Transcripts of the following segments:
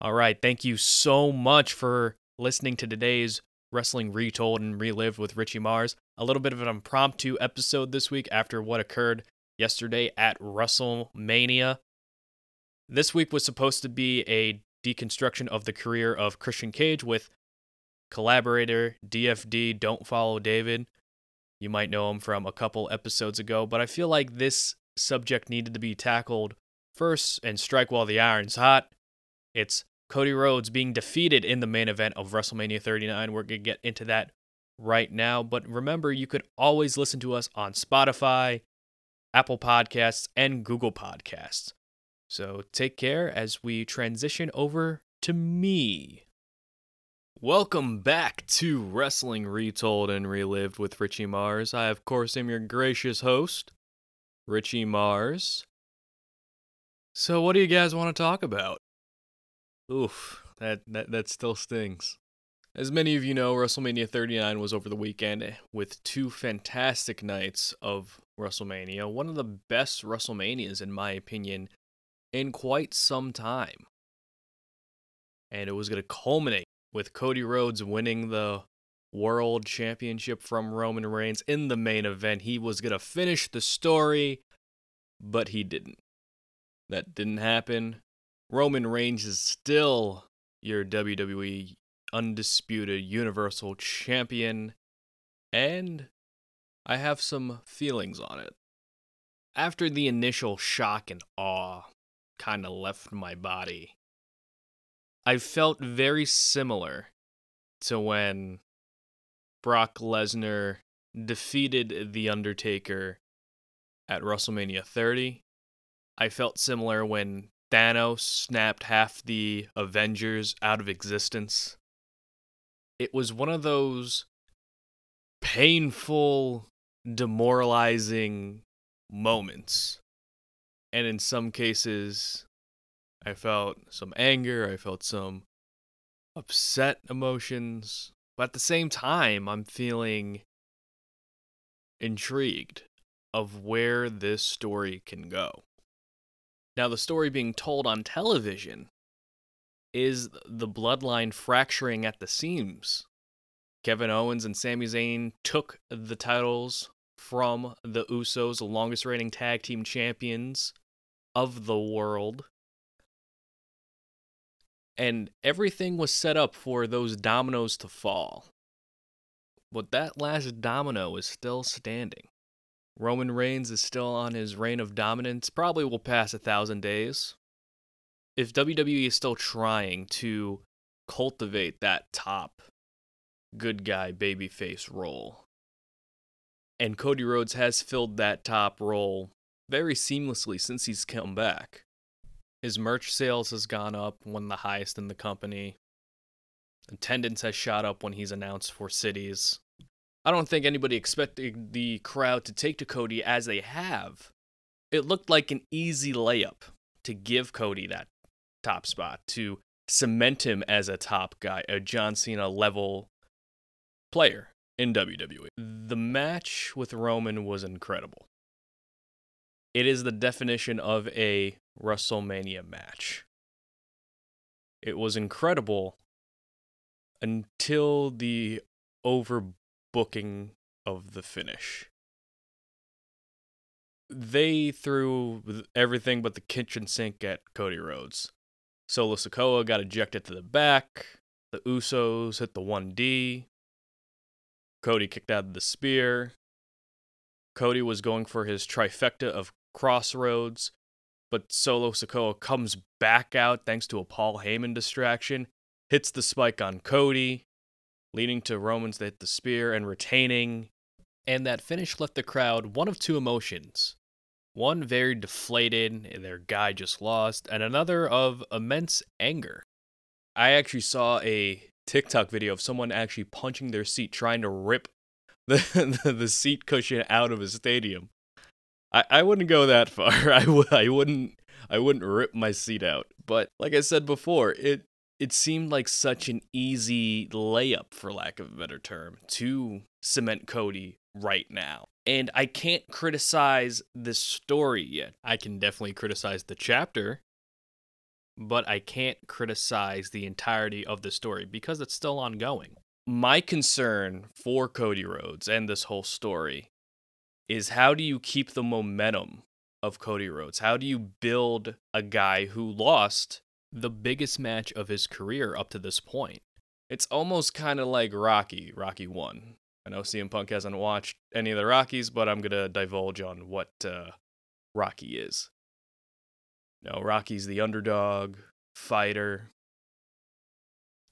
All right. Thank you so much for listening to today's Wrestling Retold and Relived with Richie Mars. A little bit of an impromptu episode this week after what occurred yesterday at WrestleMania. This week was supposed to be a deconstruction of the career of Christian Cage with collaborator DFD Don't Follow David. You might know him from a couple episodes ago, but I feel like this subject needed to be tackled first and strike while the iron's hot. It's Cody Rhodes being defeated in the main event of WrestleMania 39. We're going to get into that right now. But remember, you could always listen to us on Spotify, Apple Podcasts, and Google Podcasts. So take care as we transition over to me. Welcome back to Wrestling Retold and Relived with Richie Mars. I, of course, am your gracious host, Richie Mars. So, what do you guys want to talk about? Oof, that, that, that still stings. As many of you know, WrestleMania 39 was over the weekend with two fantastic nights of WrestleMania. One of the best WrestleManias, in my opinion, in quite some time. And it was going to culminate with Cody Rhodes winning the World Championship from Roman Reigns in the main event. He was going to finish the story, but he didn't. That didn't happen. Roman Reigns is still your WWE undisputed Universal Champion, and I have some feelings on it. After the initial shock and awe kind of left my body, I felt very similar to when Brock Lesnar defeated The Undertaker at WrestleMania 30. I felt similar when Thanos snapped half the Avengers out of existence. It was one of those painful, demoralizing moments. And in some cases, I felt some anger, I felt some upset emotions. But at the same time, I'm feeling intrigued of where this story can go. Now, the story being told on television is the bloodline fracturing at the seams. Kevin Owens and Sami Zayn took the titles from the Usos, the longest reigning tag team champions of the world. And everything was set up for those dominoes to fall. But that last domino is still standing. Roman Reigns is still on his reign of dominance, probably will pass a thousand days. If WWE is still trying to cultivate that top good guy babyface role, and Cody Rhodes has filled that top role very seamlessly since he's come back. His merch sales has gone up, one of the highest in the company. Attendance has shot up when he's announced for cities. I don't think anybody expected the crowd to take to Cody as they have. It looked like an easy layup to give Cody that top spot, to cement him as a top guy, a John Cena level player in WWE. The match with Roman was incredible. It is the definition of a WrestleMania match. It was incredible until the overbooking of the finish. They threw everything but the kitchen sink at Cody Rhodes. Solo Sikoa got ejected to the back. The Usos hit the 1D. Cody kicked out of the spear. Cody was going for his trifecta of crossroads, but Solo Sikoa comes back out thanks to a Paul Heyman distraction, hits the spike on Cody leading to Romans that hit the spear and retaining. And that finish left the crowd one of two emotions. One very deflated, and their guy just lost, and another of immense anger. I actually saw a TikTok video of someone actually punching their seat, trying to rip the, the, the seat cushion out of a stadium. I, I wouldn't go that far. I, w- I wouldn't I wouldn't rip my seat out. But like I said before, it it seemed like such an easy layup, for lack of a better term, to cement Cody right now. And I can't criticize the story yet. I can definitely criticize the chapter, but I can't criticize the entirety of the story because it's still ongoing. My concern for Cody Rhodes and this whole story is how do you keep the momentum of Cody Rhodes? How do you build a guy who lost the biggest match of his career up to this point? It's almost kind of like Rocky, Rocky 1. I know CM Punk hasn't watched any of the Rockies, but I'm going to divulge on what uh, Rocky is. No, Rocky's the underdog fighter,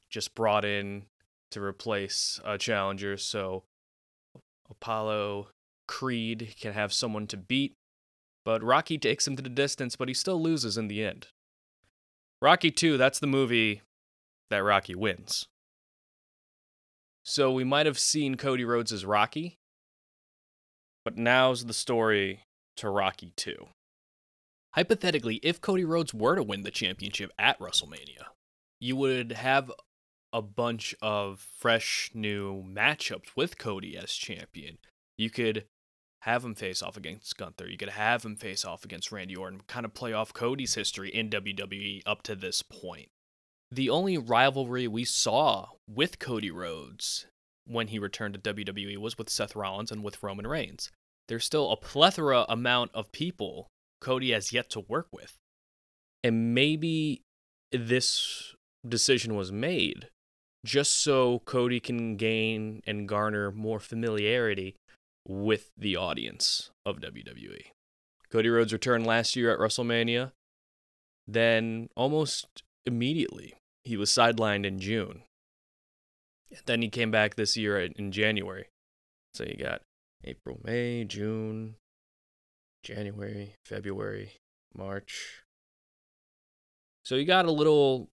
just brought in to replace a challenger. So Apollo Creed can have someone to beat, but Rocky takes him to the distance, but he still loses in the end. Rocky 2, that's the movie that Rocky wins. So we might have seen Cody Rhodes as Rocky, but now's the story to Rocky 2. Hypothetically, if Cody Rhodes were to win the championship at WrestleMania, you would have a bunch of fresh new matchups with Cody as champion. You could have him face off against Gunther. You could have him face off against Randy Orton, kind of play off Cody's history in WWE up to this point. The only rivalry we saw with Cody Rhodes when he returned to WWE was with Seth Rollins and with Roman Reigns. There's still a plethora amount of people Cody has yet to work with. And maybe this decision was made just so Cody can gain and garner more familiarity with the audience of WWE. Cody Rhodes returned last year at WrestleMania. Then, almost immediately, he was sidelined in June. Then he came back this year in January. So you got April, May, June, January, February, March. So you got a little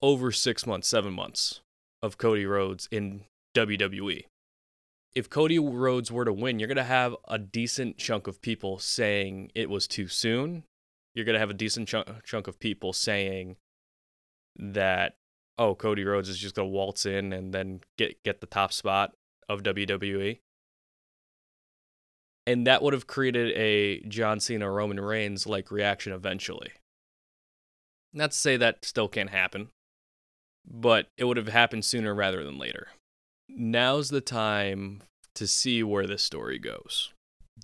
over six months, seven months of Cody Rhodes in WWE if Cody Rhodes were to win, you're going to have a decent chunk of people saying it was too soon. You're going to have a decent chunk, chunk of people saying that, oh, Cody Rhodes is just going to waltz in and then get, get the top spot of WWE. And that would have created a John Cena Roman Reigns like reaction eventually. Not to say that still can't happen, but it would have happened sooner rather than later now's the time to see where this story goes.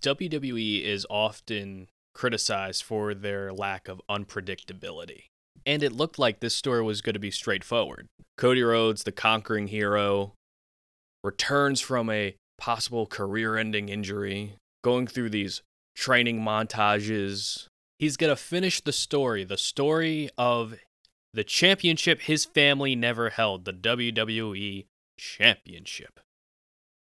WWE is often criticized for their lack of unpredictability. And it looked like this story was going to be straightforward. Cody Rhodes, the conquering hero, returns from a possible career ending injury, going through these training montages. He's going to finish the story, the story of the championship his family never held, the WWE Championship.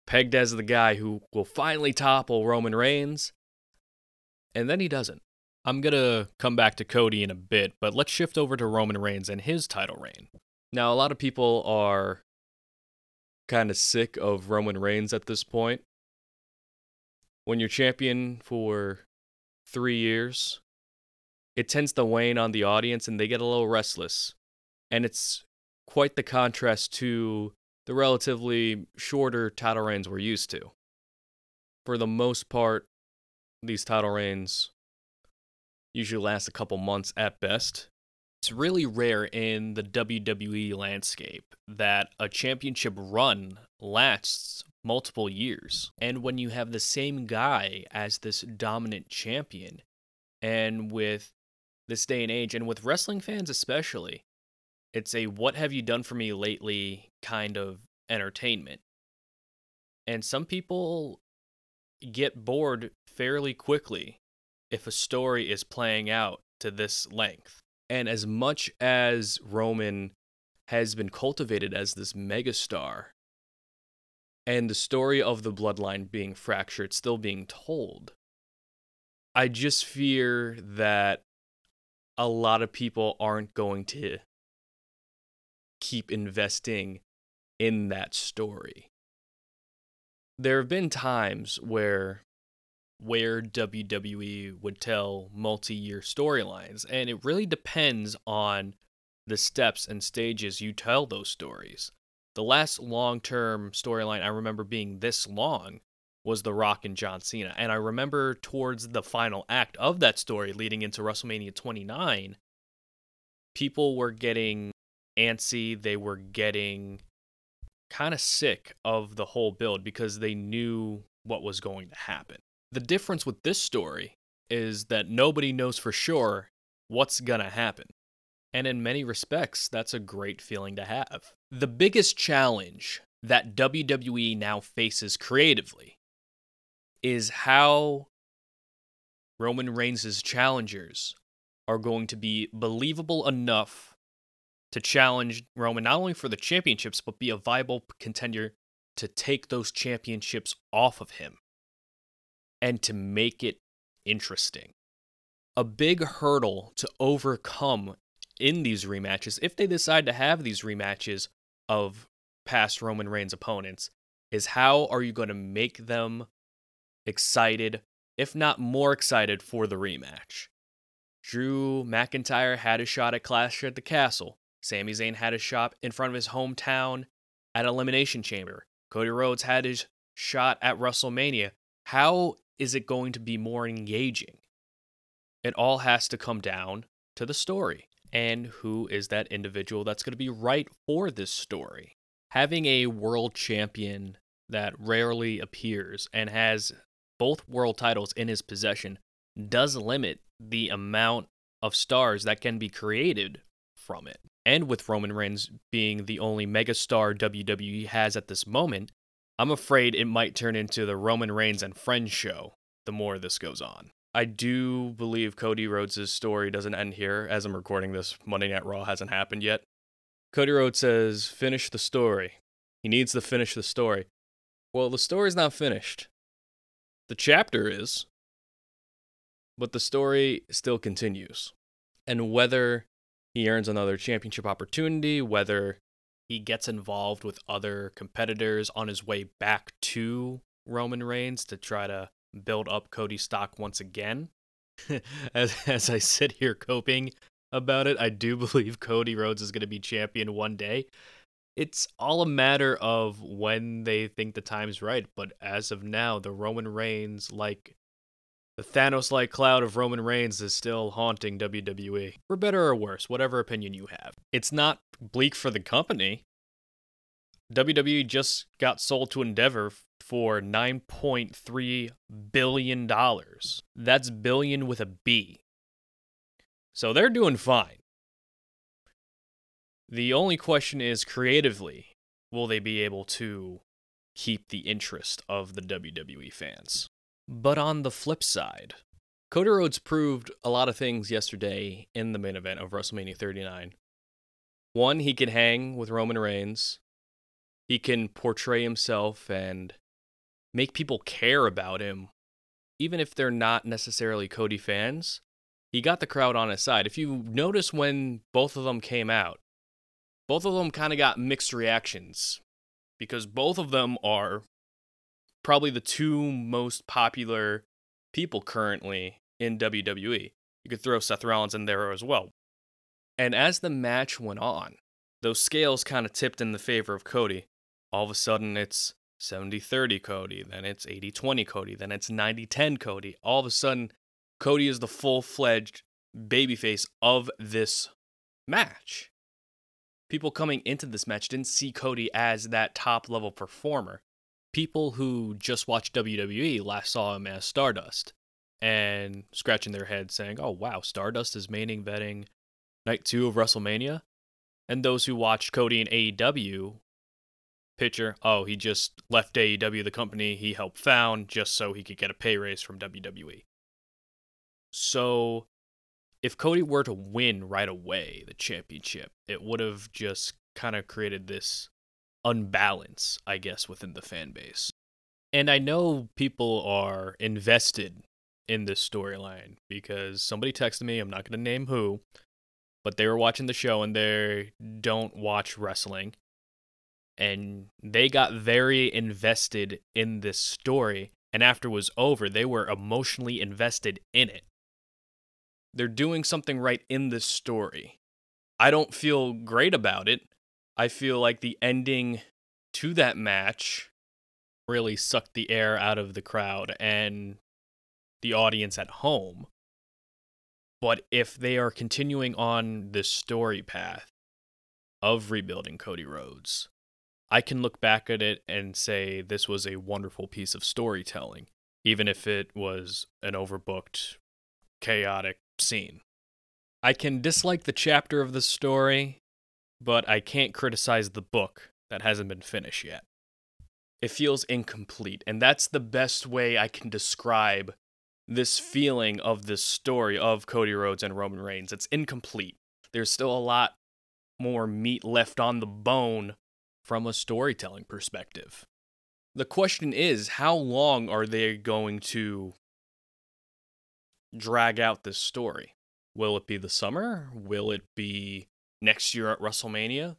Pegged as the guy who will finally topple Roman Reigns, and then he doesn't. I'm going to come back to Cody in a bit, but let's shift over to Roman Reigns and his title reign. Now, a lot of people are kind of sick of Roman Reigns at this point. When you're champion for three years, it tends to wane on the audience and they get a little restless. And it's quite the contrast to the relatively shorter title reigns we're used to. For the most part, these title reigns usually last a couple months at best. It's really rare in the WWE landscape that a championship run lasts multiple years. And when you have the same guy as this dominant champion, and with this day and age, and with wrestling fans especially, it's a what have you done for me lately kind of entertainment. And some people get bored fairly quickly if a story is playing out to this length. And as much as Roman has been cultivated as this megastar, and the story of the bloodline being fractured still being told, I just fear that a lot of people aren't going to keep investing in that story. There have been times where where WWE would tell multi-year storylines and it really depends on the steps and stages you tell those stories. The last long-term storyline I remember being this long was The Rock and John Cena. And I remember towards the final act of that story leading into WrestleMania 29, people were getting antsy, they were getting kind of sick of the whole build because they knew what was going to happen. The difference with this story is that nobody knows for sure what's going to happen. And in many respects, that's a great feeling to have. The biggest challenge that WWE now faces creatively is how Roman Reigns' challengers are going to be believable enough to challenge Roman not only for the championships, but be a viable contender to take those championships off of him and to make it interesting. A big hurdle to overcome in these rematches, if they decide to have these rematches of past Roman Reigns opponents, is how are you going to make them excited, if not more excited, for the rematch? Drew McIntyre had a shot at Clash at the Castle. Sami Zayn had a shot in front of his hometown at Elimination Chamber. Cody Rhodes had his shot at WrestleMania. How is it going to be more engaging? It all has to come down to the story and who is that individual that's going to be right for this story. Having a world champion that rarely appears and has both world titles in his possession does limit the amount of stars that can be created from it. And with Roman Reigns being the only megastar WWE has at this moment, I'm afraid it might turn into the Roman Reigns and Friends show the more this goes on. I do believe Cody Rhodes' story doesn't end here. As I'm recording this, Monday Night Raw hasn't happened yet. Cody Rhodes says, finish the story. He needs to finish the story. Well, the story's not finished. The chapter is, but the story still continues. And whether he earns another championship opportunity, whether he gets involved with other competitors on his way back to Roman Reigns to try to build up Cody stock once again. as as I sit here coping about it, I do believe Cody Rhodes is going to be champion one day. It's all a matter of when they think the time's right, but as of now, the Roman Reigns like the Thanos like cloud of Roman Reigns is still haunting WWE. For better or worse, whatever opinion you have. It's not bleak for the company. WWE just got sold to Endeavor for $9.3 billion. That's billion with a B. So they're doing fine. The only question is creatively, will they be able to keep the interest of the WWE fans? But on the flip side, Cody Rhodes proved a lot of things yesterday in the main event of WrestleMania 39. One, he can hang with Roman Reigns. He can portray himself and make people care about him, even if they're not necessarily Cody fans. He got the crowd on his side. If you notice when both of them came out, both of them kind of got mixed reactions because both of them are probably the two most popular people currently in WWE. You could throw Seth Rollins in there as well. And as the match went on, those scales kind of tipped in the favor of Cody. All of a sudden, it's 70 30 Cody, then it's 80 20 Cody, then it's 90 10 Cody. All of a sudden, Cody is the full fledged babyface of this match. People coming into this match didn't see Cody as that top level performer. People who just watched WWE last saw him as Stardust and scratching their head saying, oh, wow, Stardust is main eventing night two of WrestleMania. And those who watched Cody in AEW pitcher. Oh, he just left AEW, the company he helped found, just so he could get a pay raise from WWE. So, if Cody were to win right away the championship, it would have just kind of created this unbalance, I guess, within the fan base. And I know people are invested in this storyline because somebody texted me, I'm not going to name who, but they were watching the show and they don't watch wrestling. And they got very invested in this story and after it was over they were emotionally invested in it. They're doing something right in this story. I don't feel great about it i feel like the ending to that match really sucked the air out of the crowd and the audience at home. But if they are continuing on this story path of rebuilding Cody Rhodes, I can look back at it and say this was a wonderful piece of storytelling, even if it was an overbooked, chaotic scene. I can dislike the chapter of the story, but I can't criticize the book that hasn't been finished yet. It feels incomplete, and that's the best way I can describe this feeling of this story of Cody Rhodes and Roman Reigns. It's incomplete. There's still a lot more meat left on the bone from a storytelling perspective. The question is how long are they going to drag out this story? Will it be the summer? Will it be next year at WrestleMania?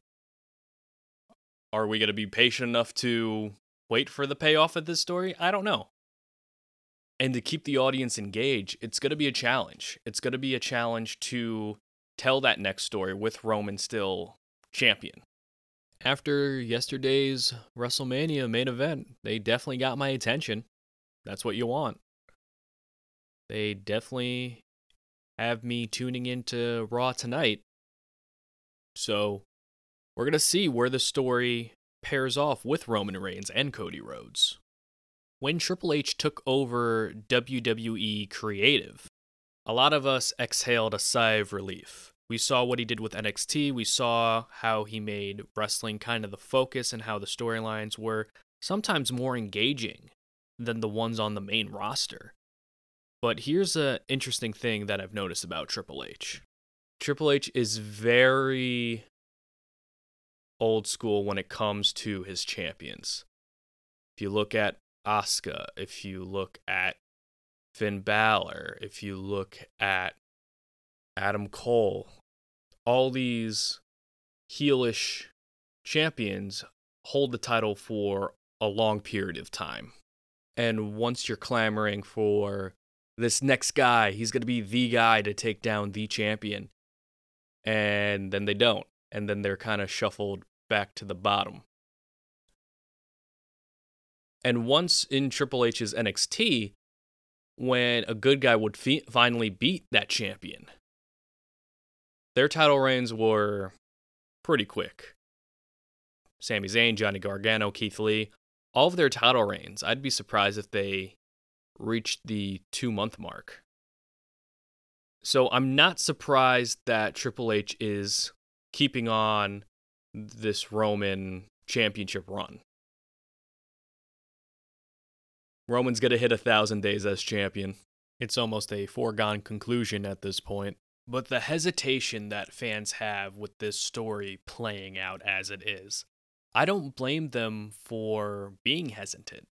Are we going to be patient enough to wait for the payoff of this story? I don't know. And to keep the audience engaged, it's going to be a challenge. It's going to be a challenge to tell that next story with Roman still champion. After yesterday's WrestleMania main event, they definitely got my attention. That's what you want. They definitely have me tuning into Raw tonight. So we're going to see where the story pairs off with Roman Reigns and Cody Rhodes. When Triple H took over WWE Creative, a lot of us exhaled a sigh of relief. We saw what he did with NXT, we saw how he made wrestling kind of the focus and how the storylines were sometimes more engaging than the ones on the main roster. But here's an interesting thing that I've noticed about Triple H. Triple H is very old school when it comes to his champions. If you look at Asuka, if you look at Finn Balor, if you look at Adam Cole, all these heelish champions hold the title for a long period of time. And once you're clamoring for this next guy, he's going to be the guy to take down the champion. And then they don't. And then they're kind of shuffled back to the bottom. And once in Triple H's NXT, when a good guy would fi- finally beat that champion, their title reigns were pretty quick. Sami Zayn, Johnny Gargano, Keith Lee, all of their title reigns, I'd be surprised if they reached the two month mark. So I'm not surprised that Triple H is keeping on this Roman championship run. Roman's going to hit a thousand days as champion. It's almost a foregone conclusion at this point. But the hesitation that fans have with this story playing out as it is, I don't blame them for being hesitant.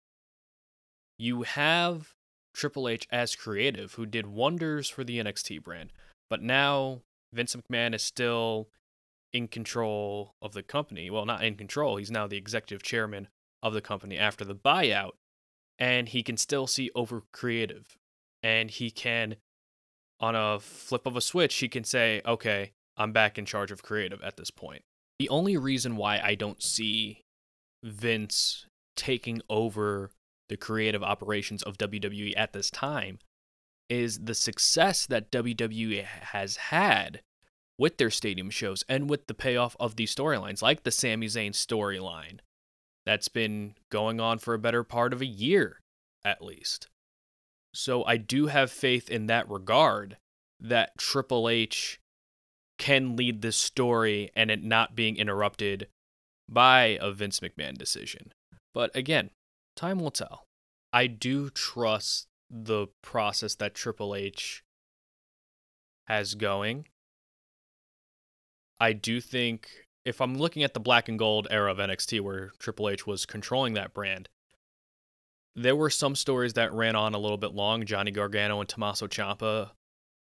You have Triple H as creative, who did wonders for the NXT brand, but now Vince McMahon is still in control of the company. Well, not in control. He's now the executive chairman of the company after the buyout, and he can still see over creative. And he can, on a flip of a switch, he can say, okay, I'm back in charge of creative at this point. The only reason why I don't see Vince taking over the creative operations of WWE at this time is the success that WWE has had with their stadium shows and with the payoff of these storylines, like the Sami Zayn storyline that's been going on for a better part of a year at least. So I do have faith in that regard that Triple H can lead this story and it not being interrupted by a Vince McMahon decision. But again, time will tell. I do trust the process that Triple H has going I do think if I'm looking at the black and gold era of NXT where Triple H was controlling that brand, there were some stories that ran on a little bit long. Johnny Gargano and Tommaso Ciampa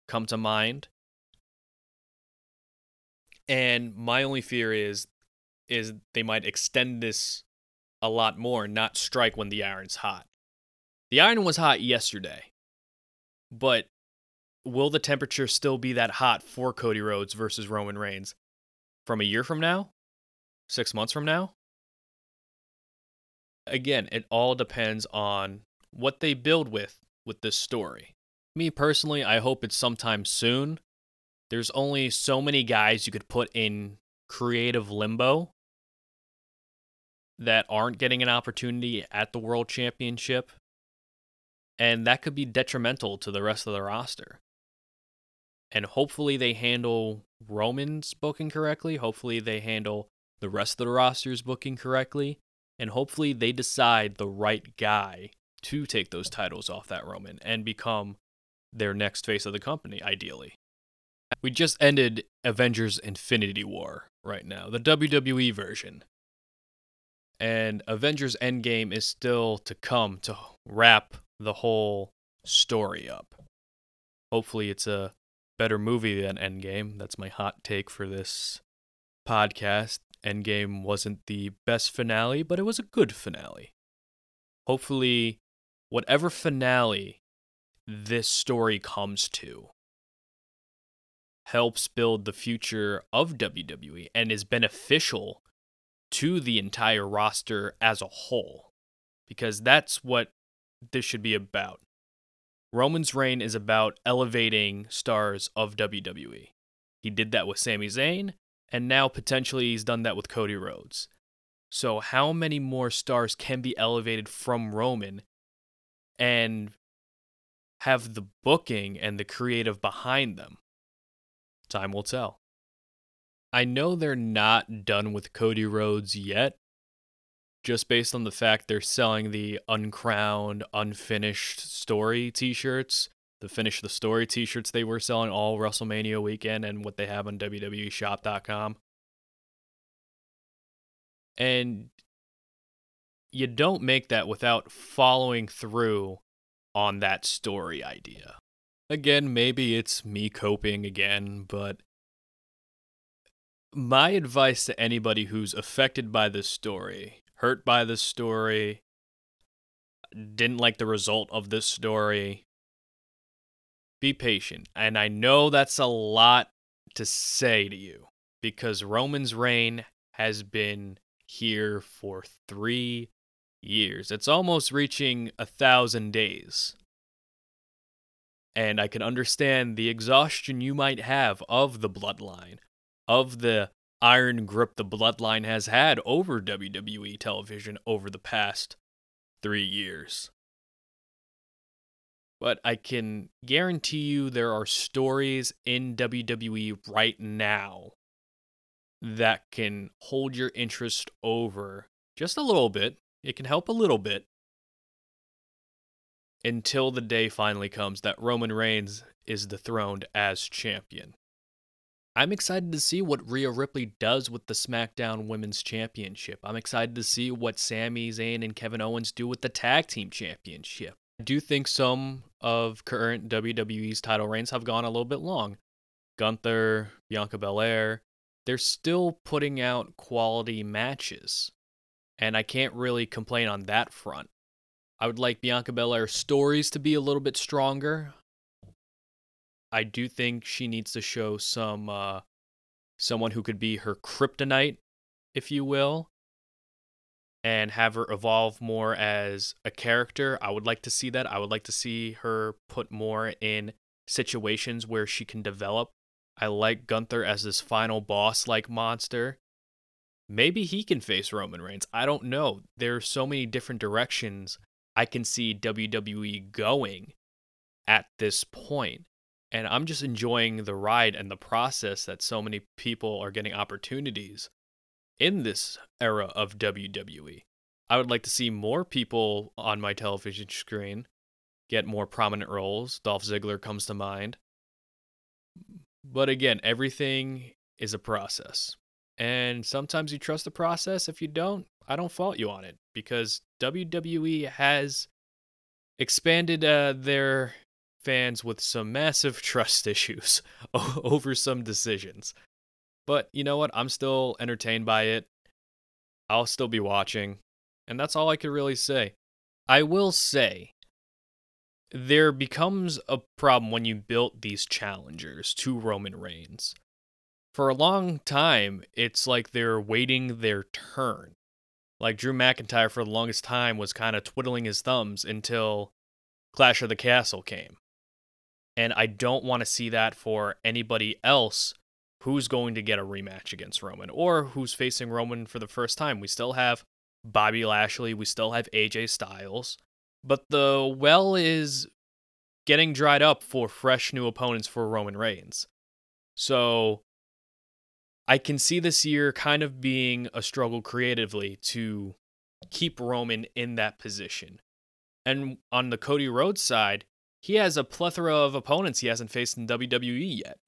come to mind. And my only fear is is they might extend this a lot more, not strike when the iron's hot. The iron was hot yesterday. But will the temperature still be that hot for Cody Rhodes versus Roman Reigns from a year from now? Six months from now? again, it all depends on what they build with with this story. Me personally, I hope it's sometime soon. There's only so many guys you could put in creative limbo that aren't getting an opportunity at the World Championship. And that could be detrimental to the rest of the roster. And hopefully they handle Roman's booking correctly. Hopefully they handle the rest of the roster's booking correctly. And hopefully they decide the right guy to take those titles off that Roman and become their next face of the company, ideally. We just ended Avengers Infinity War right now, the WWE version. And Avengers Endgame is still to come to wrap the whole story up. Hopefully, it's a better movie than Endgame. That's my hot take for this podcast. Endgame wasn't the best finale, but it was a good finale. Hopefully, whatever finale this story comes to helps build the future of WWE and is beneficial to the entire roster as a whole because that's what this should be about. Roman's reign is about elevating stars of WWE. He did that with Sami Zayn, and now potentially he's done that with Cody Rhodes. So, how many more stars can be elevated from Roman and have the booking and the creative behind them? Time will tell. I know they're not done with Cody Rhodes yet, just based on the fact they're selling the uncrowned, unfinished story t shirts, the finish the story t shirts they were selling all WrestleMania weekend and what they have on WWEshop.com. And you don't make that without following through on that story idea. Again, maybe it's me coping again, but my advice to anybody who's affected by this story, hurt by this story, didn't like the result of this story, be patient. And I know that's a lot to say to you because Roman's reign has been here for three years. It's almost reaching a thousand days. And I can understand the exhaustion you might have of the bloodline, of the iron grip the bloodline has had over WWE television over the past three years. But I can guarantee you there are stories in WWE right now that can hold your interest over just a little bit. It can help a little bit until the day finally comes that Roman Reigns is dethroned as champion. I'm excited to see what Rhea Ripley does with the SmackDown Women's Championship. I'm excited to see what Sami Zayn and Kevin Owens do with the Tag Team Championship. I do think some of current WWE's title reigns have gone a little bit long. Gunther, Bianca Belair, they're still putting out quality matches. And I can't really complain on that front. I would like Bianca Belair's stories to be a little bit stronger. I do think she needs to show some uh, someone who could be her kryptonite, if you will, and have her evolve more as a character. I would like to see that. I would like to see her put more in situations where she can develop. I like Gunther as this final boss like monster. Maybe he can face Roman Reigns. I don't know. There are so many different directions I can see WWE going at this point and I'm just enjoying the ride and the process that so many people are getting opportunities in this era of WWE. I would like to see more people on my television screen get more prominent roles. Dolph Ziggler comes to mind. But again, everything is a process. And sometimes you trust the process. If you don't, I don't fault you on it because WWE has expanded uh, their fans with some massive trust issues over some decisions. But you know what? I'm still entertained by it. I'll still be watching. And that's all I could really say. I will say there becomes a problem when you built these challengers to Roman Reigns. For a long time, it's like they're waiting their turn. Like Drew McIntyre for the longest time was kind of twiddling his thumbs until Clash of the Castle came. And I don't want to see that for anybody else who's going to get a rematch against Roman or who's facing Roman for the first time. We still have Bobby Lashley, we still have AJ Styles, but the well is getting dried up for fresh new opponents for Roman Reigns. So I can see this year kind of being a struggle creatively to keep Roman in that position. And on the Cody Rhodes side, he has a plethora of opponents he hasn't faced in WWE yet.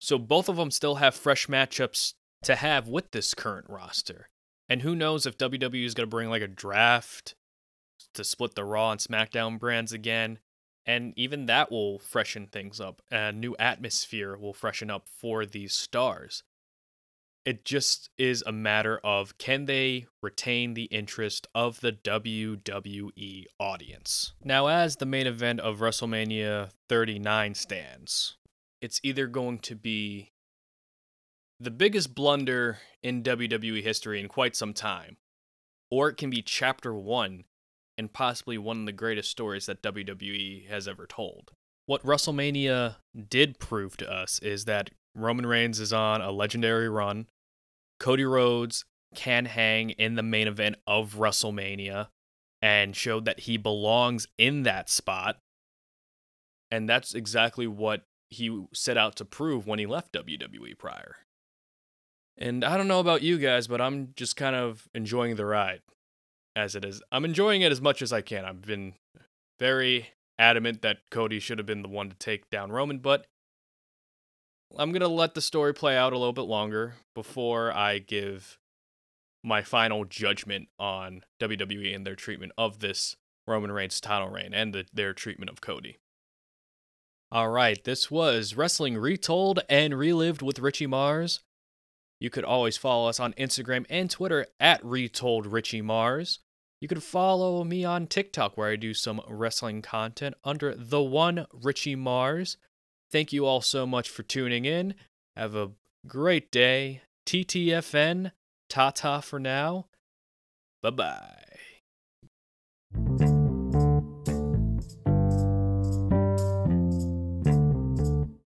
So both of them still have fresh matchups to have with this current roster. And who knows if WWE is going to bring like a draft to split the Raw and SmackDown brands again. And even that will freshen things up. A new atmosphere will freshen up for these stars. It just is a matter of can they retain the interest of the WWE audience? Now, as the main event of WrestleMania 39 stands, it's either going to be the biggest blunder in WWE history in quite some time, or it can be chapter one and possibly one of the greatest stories that WWE has ever told. What WrestleMania did prove to us is that Roman Reigns is on a legendary run. Cody Rhodes can hang in the main event of WrestleMania and showed that he belongs in that spot. And that's exactly what he set out to prove when he left WWE prior. And I don't know about you guys, but I'm just kind of enjoying the ride as it is. I'm enjoying it as much as I can. I've been very adamant that Cody should have been the one to take down Roman, but I'm going to let the story play out a little bit longer before I give my final judgment on WWE and their treatment of this Roman Reigns title reign and the, their treatment of Cody. All right, this was Wrestling Retold and Relived with Richie Mars. You could always follow us on Instagram and Twitter at Retold Richie Mars. You could follow me on TikTok where I do some wrestling content under the one Richie Mars. Thank you all so much for tuning in. Have a great day. TTFN. Ta ta for now. Bye bye.